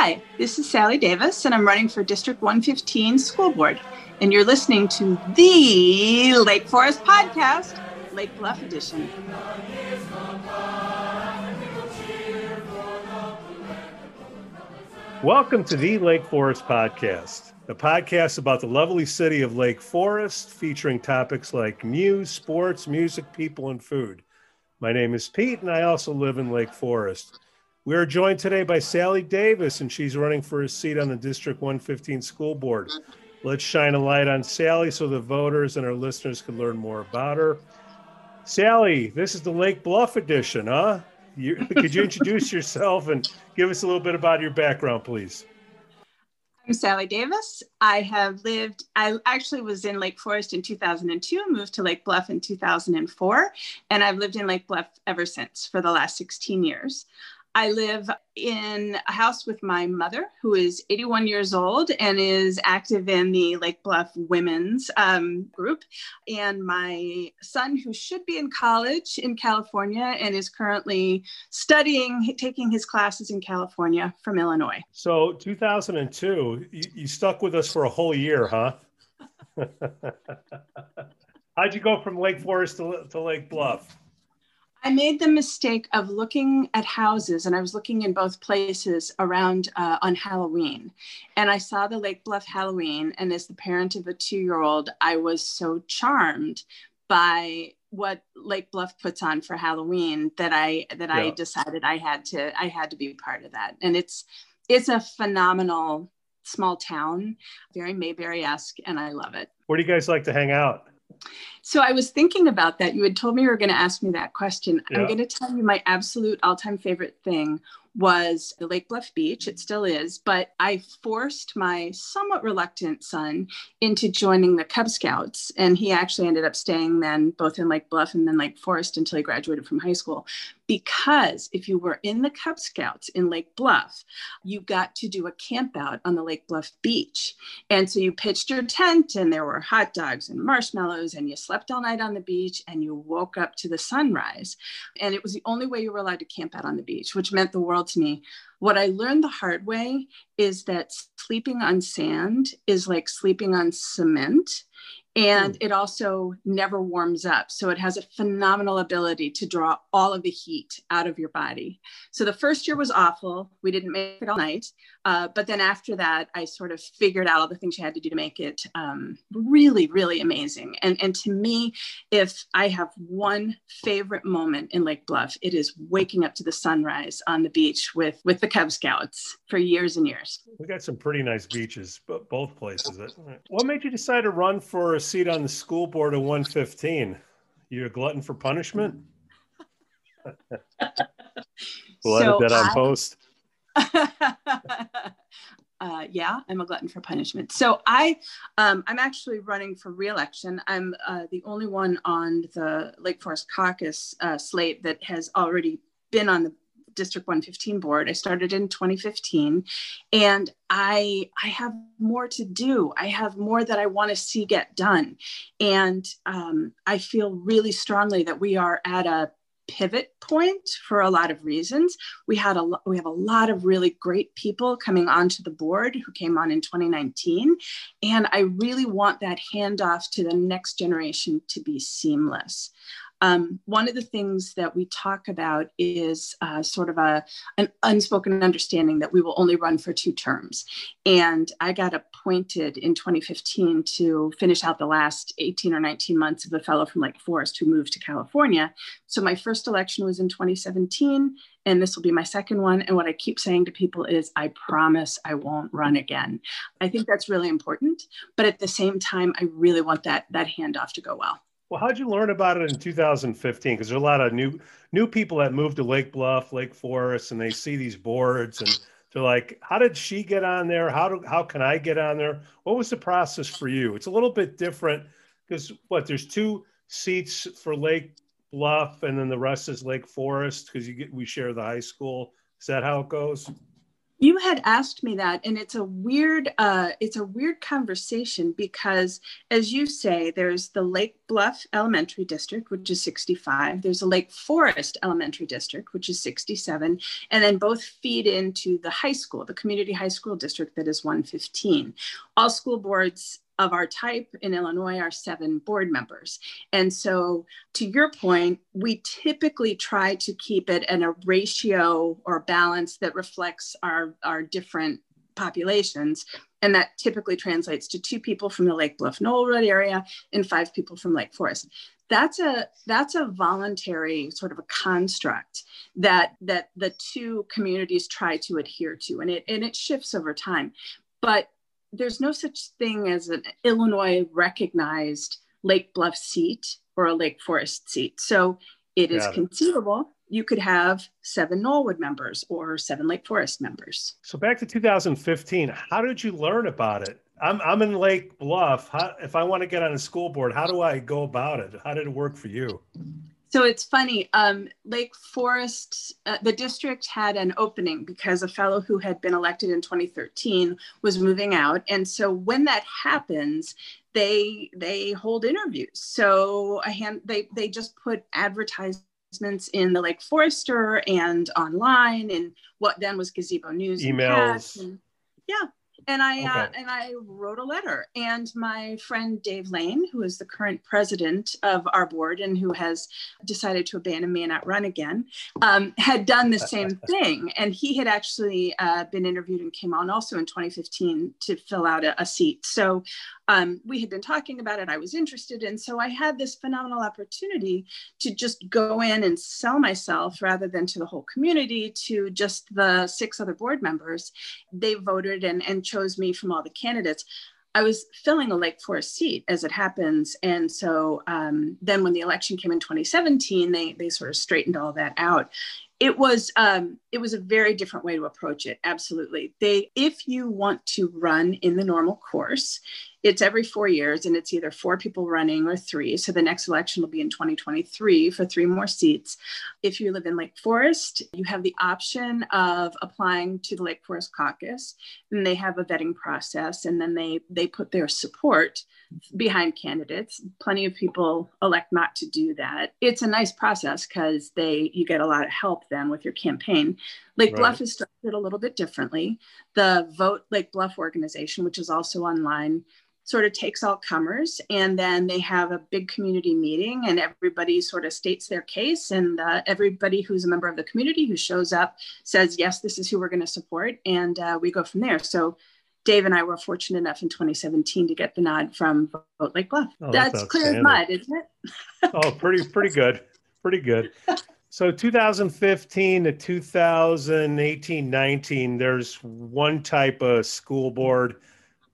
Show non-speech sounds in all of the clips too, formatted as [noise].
Hi, this is Sally Davis, and I'm running for District 115 School Board. And you're listening to the Lake Forest Podcast, Lake Bluff Edition. Welcome to the Lake Forest Podcast, a podcast about the lovely city of Lake Forest, featuring topics like news, sports, music, people, and food. My name is Pete, and I also live in Lake Forest. We are joined today by Sally Davis, and she's running for a seat on the District 115 School Board. Let's shine a light on Sally so the voters and our listeners can learn more about her. Sally, this is the Lake Bluff edition, huh? You, [laughs] could you introduce yourself and give us a little bit about your background, please? I'm Sally Davis. I have lived, I actually was in Lake Forest in 2002, moved to Lake Bluff in 2004, and I've lived in Lake Bluff ever since for the last 16 years. I live in a house with my mother, who is 81 years old and is active in the Lake Bluff Women's um, group, and my son, who should be in college in California and is currently studying, taking his classes in California from Illinois. So, 2002, you, you stuck with us for a whole year, huh? [laughs] How'd you go from Lake Forest to, to Lake Bluff? I made the mistake of looking at houses, and I was looking in both places around uh, on Halloween. And I saw the Lake Bluff Halloween, and as the parent of a two year old, I was so charmed by what Lake Bluff puts on for Halloween that I that yeah. I decided I had to I had to be part of that. And it's it's a phenomenal small town, very Mayberry esque, and I love it. Where do you guys like to hang out? So I was thinking about that. You had told me you were going to ask me that question. Yeah. I'm going to tell you my absolute all-time favorite thing was the Lake Bluff Beach. It still is, but I forced my somewhat reluctant son into joining the Cub Scouts. And he actually ended up staying then both in Lake Bluff and then Lake Forest until he graduated from high school. Because if you were in the Cub Scouts in Lake Bluff, you got to do a camp out on the Lake Bluff beach. And so you pitched your tent, and there were hot dogs and marshmallows, and you slept all night on the beach, and you woke up to the sunrise. And it was the only way you were allowed to camp out on the beach, which meant the world to me. What I learned the hard way is that sleeping on sand is like sleeping on cement and mm. it also never warms up. So it has a phenomenal ability to draw all of the heat out of your body. So the first year was awful. We didn't make it all night. Uh, but then after that, I sort of figured out all the things you had to do to make it um, really, really amazing. And, and to me, if I have one favorite moment in Lake Bluff, it is waking up to the sunrise on the beach with, with the Cub Scouts for years and years. We got some pretty nice beaches, but both places. What made you decide to run for a seat on the school board of 115. You're a glutton for punishment? [laughs] we'll so edit that on I, post. [laughs] uh, yeah, I'm a glutton for punishment. So I, um, I'm actually running for reelection. I'm uh, the only one on the Lake Forest Caucus uh, slate that has already been on the District 115 board. I started in 2015 and I I have more to do. I have more that I want to see get done. And um, I feel really strongly that we are at a pivot point for a lot of reasons. We had a we have a lot of really great people coming onto the board who came on in 2019 and I really want that handoff to the next generation to be seamless. Um, one of the things that we talk about is uh, sort of a, an unspoken understanding that we will only run for two terms. And I got appointed in 2015 to finish out the last 18 or 19 months of a fellow from Lake Forest who moved to California. So my first election was in 2017, and this will be my second one. And what I keep saying to people is, I promise I won't run again. I think that's really important, but at the same time, I really want that that handoff to go well. Well, how'd you learn about it in 2015? Because there's a lot of new new people that moved to Lake Bluff, Lake Forest, and they see these boards and they're like, "How did she get on there? How do how can I get on there?" What was the process for you? It's a little bit different because what there's two seats for Lake Bluff, and then the rest is Lake Forest because you get we share the high school. Is that how it goes? You had asked me that and it's a weird uh, it's a weird conversation because as you say there's the lake bluff elementary district which is 65 there's a lake forest elementary district which is 67 and then both feed into the high school the community high school district that is 115 all school boards of our type in Illinois are seven board members. And so, to your point, we typically try to keep it in a ratio or balance that reflects our, our different populations. And that typically translates to two people from the Lake Bluff Knollwood area and five people from Lake Forest. That's a that's a voluntary sort of a construct that that the two communities try to adhere to, and it and it shifts over time. But there's no such thing as an Illinois recognized Lake Bluff seat or a Lake Forest seat. So it is conceivable you could have seven Knollwood members or seven Lake Forest members. So back to 2015, how did you learn about it? I'm, I'm in Lake Bluff. How, if I want to get on a school board, how do I go about it? How did it work for you? So it's funny. Um, Lake Forest, uh, the district had an opening because a fellow who had been elected in 2013 was moving out, and so when that happens, they they hold interviews. So a hand they they just put advertisements in the Lake Forester and online, and what then was Gazebo News, emails. And, yeah, and I uh, okay. uh, and I wrote a letter. And my friend Dave Lane, who is the current president of our board and who has decided to abandon me and not run again, um, had done the same [laughs] thing. And he had actually uh, been interviewed and came on also in 2015 to fill out a, a seat. So um, we had been talking about it. I was interested. And so I had this phenomenal opportunity to just go in and sell myself rather than to the whole community, to just the six other board members. They voted and, and chose me from all the candidates. I was filling a Lake Forest seat as it happens. And so um, then when the election came in 2017, they, they sort of straightened all that out it was um, it was a very different way to approach it absolutely they if you want to run in the normal course it's every four years and it's either four people running or three so the next election will be in 2023 for three more seats if you live in lake forest you have the option of applying to the lake forest caucus and they have a vetting process and then they they put their support behind candidates. Plenty of people elect not to do that. It's a nice process because they you get a lot of help then with your campaign. Lake right. Bluff is structured a little bit differently. The Vote Lake Bluff organization, which is also online, sort of takes all comers and then they have a big community meeting and everybody sort of states their case and uh, everybody who's a member of the community who shows up says yes this is who we're going to support and uh, we go from there so Dave and I were fortunate enough in 2017 to get the nod from Vote Lake Bluff. Oh, that's, that's clear as mud, isn't it? oh, pretty pretty good, pretty good. [laughs] So 2015 to 2018, 19, there's one type of school board,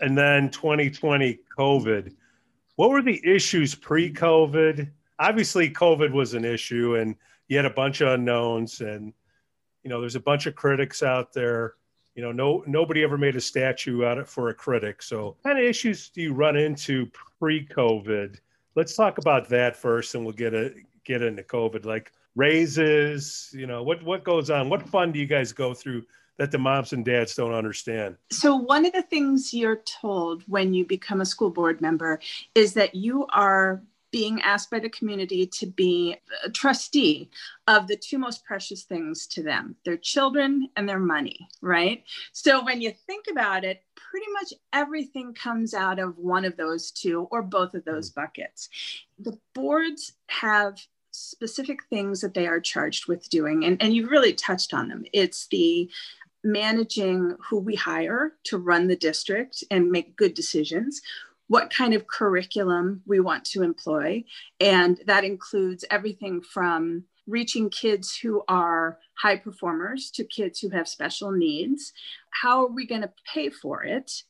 and then 2020 COVID. What were the issues pre-COVID? Obviously, COVID was an issue, and you had a bunch of unknowns, and you know there's a bunch of critics out there you know, no nobody ever made a statue out of for a critic. So, what kind of issues do you run into pre-COVID? Let's talk about that first, and we'll get a get into COVID. Like raises, you know, what what goes on? What fun do you guys go through that the moms and dads don't understand? So, one of the things you're told when you become a school board member is that you are being asked by the community to be a trustee of the two most precious things to them their children and their money, right? So when you think about it, pretty much everything comes out of one of those two or both of those mm. buckets. The boards have specific things that they are charged with doing, and, and you really touched on them. It's the managing who we hire to run the district and make good decisions what kind of curriculum we want to employ. And that includes everything from reaching kids who are high performers to kids who have special needs. How are we going to pay for it?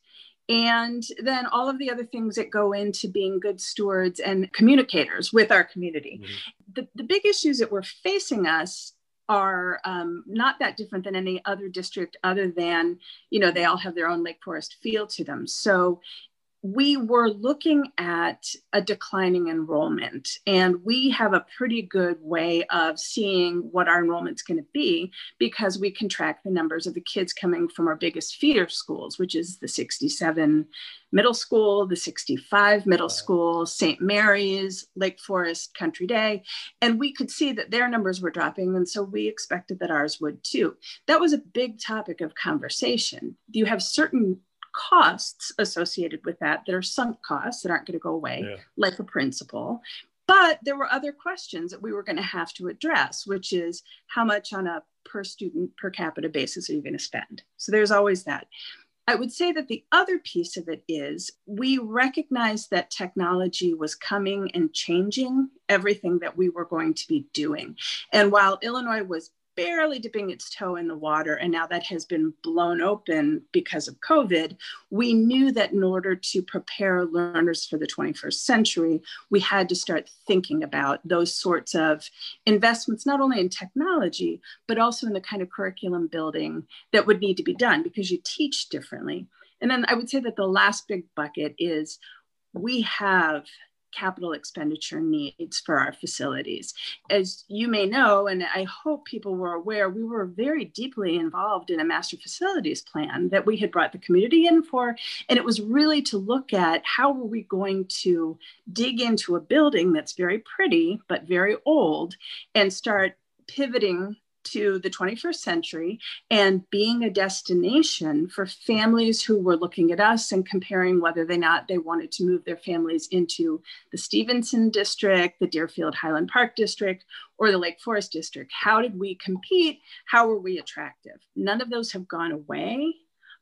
And then all of the other things that go into being good stewards and communicators with our community. Mm-hmm. The, the big issues that were facing us are um, not that different than any other district other than you know they all have their own lake forest feel to them so we were looking at a declining enrollment, and we have a pretty good way of seeing what our enrollment's going to be because we can track the numbers of the kids coming from our biggest feeder schools, which is the 67 middle school, the 65 middle school, St. Mary's, Lake Forest, Country Day. And we could see that their numbers were dropping. And so we expected that ours would too. That was a big topic of conversation. You have certain costs associated with that that are sunk costs that aren't going to go away, yeah. like a principal. But there were other questions that we were going to have to address, which is how much on a per student per capita basis are you going to spend? So there's always that. I would say that the other piece of it is we recognized that technology was coming and changing everything that we were going to be doing. And while Illinois was barely dipping its toe in the water, and now that has been blown open because of COVID, we knew that in order to prepare learners for the 21st century, we had to start thinking about those sorts of investments, not only in technology, but also in the kind of curriculum building that would need to be done because you teach differently. And then I would say that the last big bucket is we have capital expenditure needs for our facilities. As you may know, and I hope people were aware, we were very deeply involved in a master facilities plan that we had brought the community in for. And it was really to look at how were we going to dig into a building that's very pretty, but very old, and start pivoting to the 21st century and being a destination for families who were looking at us and comparing whether or not they wanted to move their families into the Stevenson district, the Deerfield Highland Park district, or the Lake Forest district. How did we compete? How were we attractive? None of those have gone away.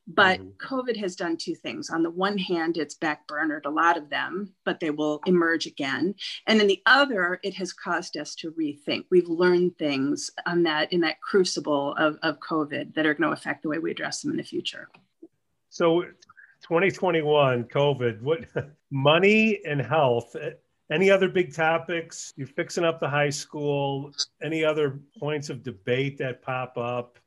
But mm-hmm. COVID has done two things. On the one hand, it's backburnered a lot of them, but they will emerge again. And then the other, it has caused us to rethink. We've learned things on that in that crucible of, of COVID that are going to affect the way we address them in the future. So 2021, COVID, what [laughs] money and health, any other big topics? You're fixing up the high school, any other points of debate that pop up?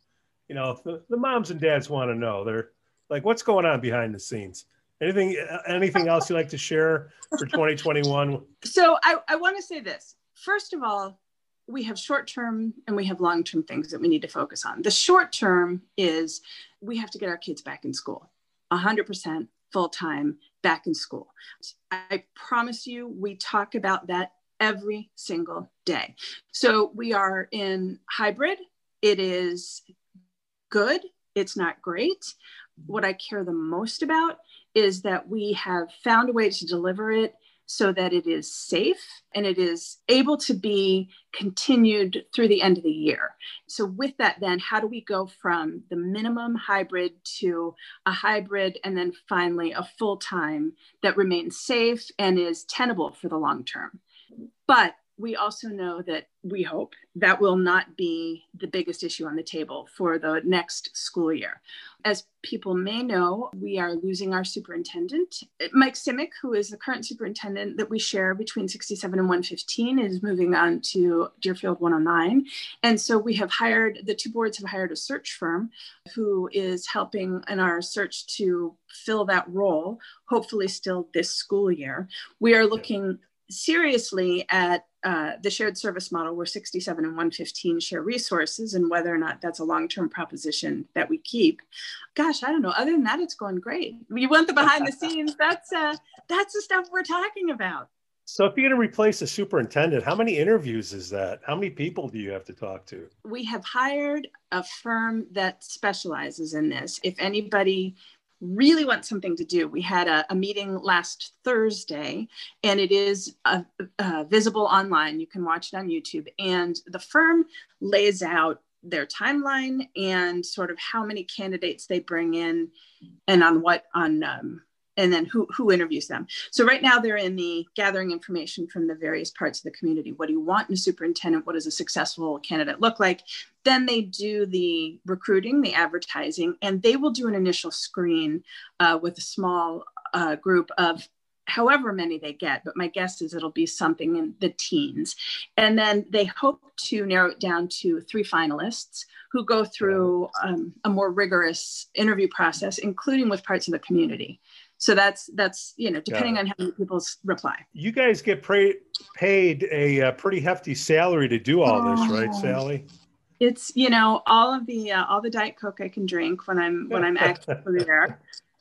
You know, the, the moms and dads want to know. They're like, what's going on behind the scenes? Anything, anything else you'd like to share for [laughs] 2021? So I, I want to say this. First of all, we have short term and we have long term things that we need to focus on. The short term is we have to get our kids back in school, 100% full time back in school. I promise you, we talk about that every single day. So we are in hybrid. It is good, it's not great. What I care the most about is that we have found a way to deliver it so that it is safe and it is able to be continued through the end of the year. So, with that, then, how do we go from the minimum hybrid to a hybrid and then finally a full time that remains safe and is tenable for the long term? But we also know that we hope that will not be the biggest issue on the table for the next school year. As people may know, we are losing our superintendent. Mike Simeck, who is the current superintendent that we share between 67 and 115, is moving on to Deerfield 109. And so we have hired, the two boards have hired a search firm who is helping in our search to fill that role, hopefully still this school year. We are looking seriously at uh, the shared service model where 67 and 115 share resources and whether or not that's a long-term proposition that we keep. Gosh i don't know. Other than that it's going great. You want the behind the scenes. [laughs] That's uh, that's the stuff we're talking about. So if you're going to replace a superintendent how many interviews is that? How many people do you have to talk to? We have hired a firm that specializes in this. If anybody really want something to do. We had a, a meeting last Thursday, and it is uh, uh, visible online. You can watch it on YouTube. And the firm lays out their timeline and sort of how many candidates they bring in and on what on um, and then who, who interviews them. So right now they're in the gathering information from the various parts of the community. What do you want in a superintendent? What does a successful candidate look like? Then they do the recruiting, the advertising, and they will do an initial screen uh, with a small uh, group of however many they get, but my guess is it'll be something in the teens. And then they hope to narrow it down to three finalists who go through um, a more rigorous interview process, including with parts of the community. So that's that's you know depending on how many people reply. You guys get pra- paid a, uh, pretty hefty salary to do all this, right, oh. Sally? It's you know all of the uh, all the diet coke I can drink when I'm when I'm actively [laughs] there.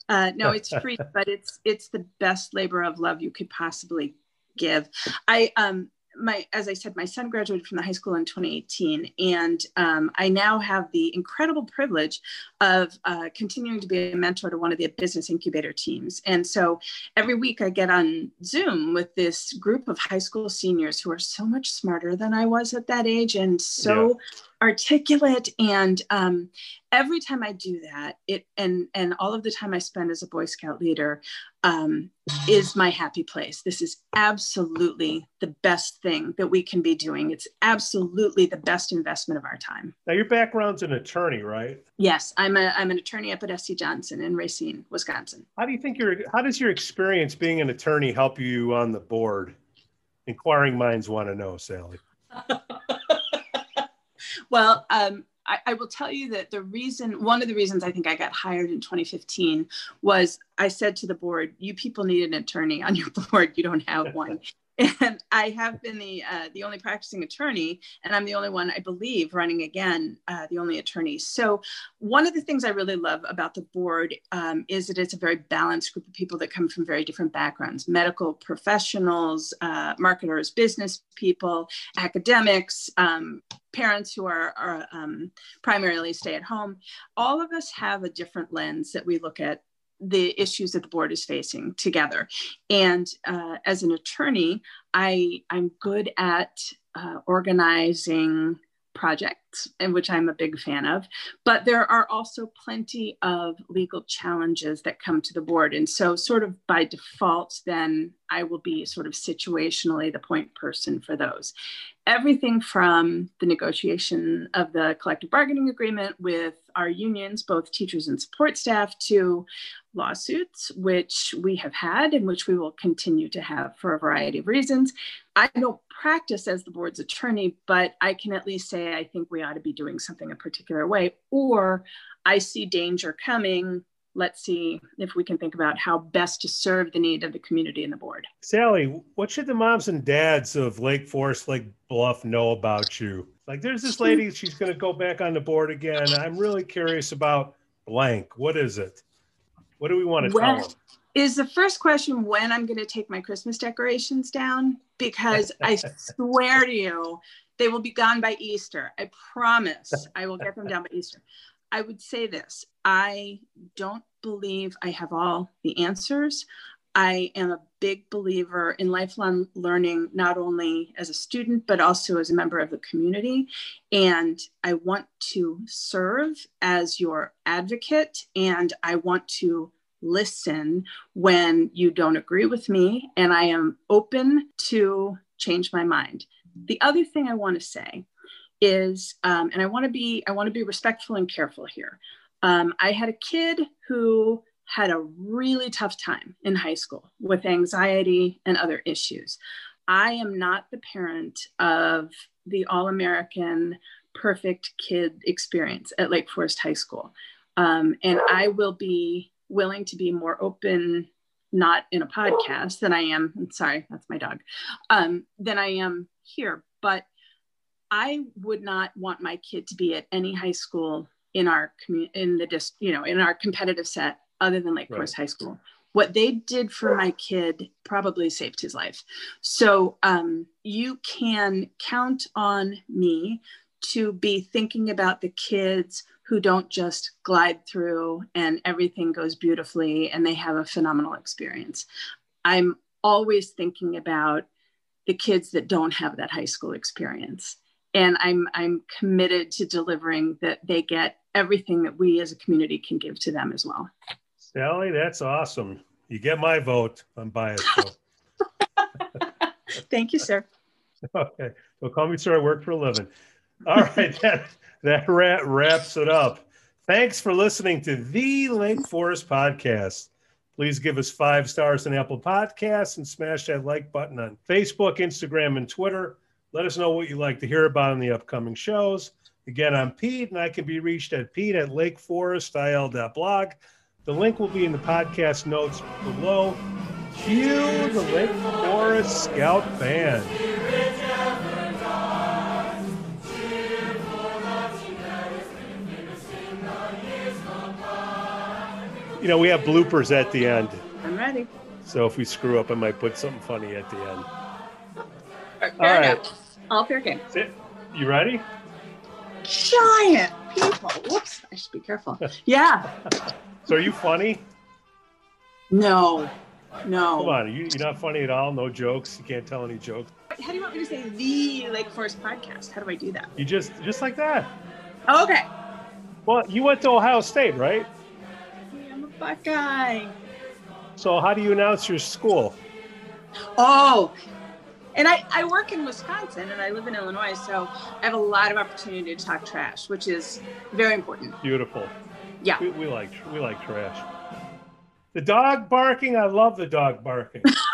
Uh, no, it's free, [laughs] but it's it's the best labor of love you could possibly give. I um my as i said my son graduated from the high school in 2018 and um, i now have the incredible privilege of uh, continuing to be a mentor to one of the business incubator teams. And so every week i get on zoom with this group of high school seniors who are so much smarter than i was at that age and so yeah. articulate. And um, every time i do that it and and all of the time i spend as a boy scout leader um, is my happy place. This is absolutely the best thing that we can be doing. It's absolutely the best investment of our time. Now your background's an attorney right? Yes i'm a i'm an attorney up at sc johnson in racine wisconsin. How do you think your how does your experience being an attorney help you on the board? Inquiring minds want to know sally. [laughs] Well, um, I, I, will tell you that the reason, one of the reasons I think I got hired in 2015 was I said to the board, you people need an attorney on your [laughs] board. You don't have one and [laughs] I have been the uh, the only practicing attorney, and I'm the only one, I believe, running again, uh, the only attorney. So, one of the things I really love about the board um, is that it's a very balanced group of people that come from very different backgrounds: medical professionals, uh, marketers, business people, academics. Um, parents who are, are um, primarily stay at home all of us have a different lens that we look at the issues that the board is facing together. And uh, as an attorney, I, I'm good at uh, organizing projects, and which I'm a big fan of. But there are also plenty of legal challenges that come to the board. And so, sort of by default, then I will be sort of situationally the point person for those. Everything from the negotiation of the collective bargaining agreement with our unions, both teachers and support staff, to lawsuits, which we have had and which we will continue to have for a variety of reasons. I don't practice as the board's attorney, but I can at least say I think we ought to be doing something a particular way, or I see danger coming. Let's see if we can think about how best to serve the need of the community and the board. Sally, what should the moms and dads of Lake Forest, Lake Bluff know about you? Like, there's this lady, [laughs] she's going to go back on the board again. I'm really curious about blank. What is it? What do we want to when, tell them? Is the first question when I'm going to take my Christmas decorations down? Because I [laughs] swear to you, they will be gone by Easter. I promise I will get them down by Easter. I would say this I don't believe I have all the answers. I am a big believer in lifelong learning, not only as a student, but also as a member of the community. And I want to serve as your advocate, and I want to listen when you don't agree with me, and I am open to change my mind. The other thing I want to say is, um, and I want to be, I want to be respectful and careful here. Um, I had a kid who had a really tough time in high school with anxiety and other issues. I am not the parent of the all American perfect kid experience at Lake Forest High School. Um, and I will be willing to be more open, not in a podcast, than I am. I'm sorry, that's my dog, um, than I am here. But I would not want my kid to be at any high school in our community, in the dis, you know, in our competitive set other than Lake Forest. High School. What they did for my kid probably saved his life. So um, you can count on me to be thinking about the kids who don't just glide through and everything goes beautifully and they have a phenomenal experience. I'm always thinking about the kids that don't have that high school experience. And I'm, I'm committed to delivering that they get everything that we as a community can give to them as well. Sally, that's awesome. You get my vote. I'm biased. [laughs] [laughs] Thank you, sir. Okay. Well, call me sir. I work for a living. All right. [laughs] that that wraps it up. Thanks for listening to the Lake Forest Podcast. Please give us five stars on Apple Podcasts and smash that like button on Facebook, Instagram, and Twitter. Let us know what you'd like to hear about in the upcoming shows. Again, I'm Pete, and I can be reached at pete at lakeforestil.blog. The link will be in the podcast notes below. Cue the Lake Forest Scout Band. You know, we have bloopers at the end. I'm ready. So if we screw up, I might put something funny at the end. Fair All right. All fair game. That's it. You ready? Giant people. Whoops. I should be careful. [laughs] Yeah. so are you funny? No. No. Come on. You, you're not funny at all? No jokes? You can't tell any jokes? How do you want me to say the Lake Forest podcast? How do I do that? You just just like that. Oh, okay. Well, you went to Ohio State, right? Buckeye. So how do you announce your school? Oh, and I, I work in Wisconsin and I live in Illinois, so I have a lot of opportunity to talk trash, which is very important. Beautiful. Yeah. We, we like we like trash. The dog barking, I love the dog barking. [laughs]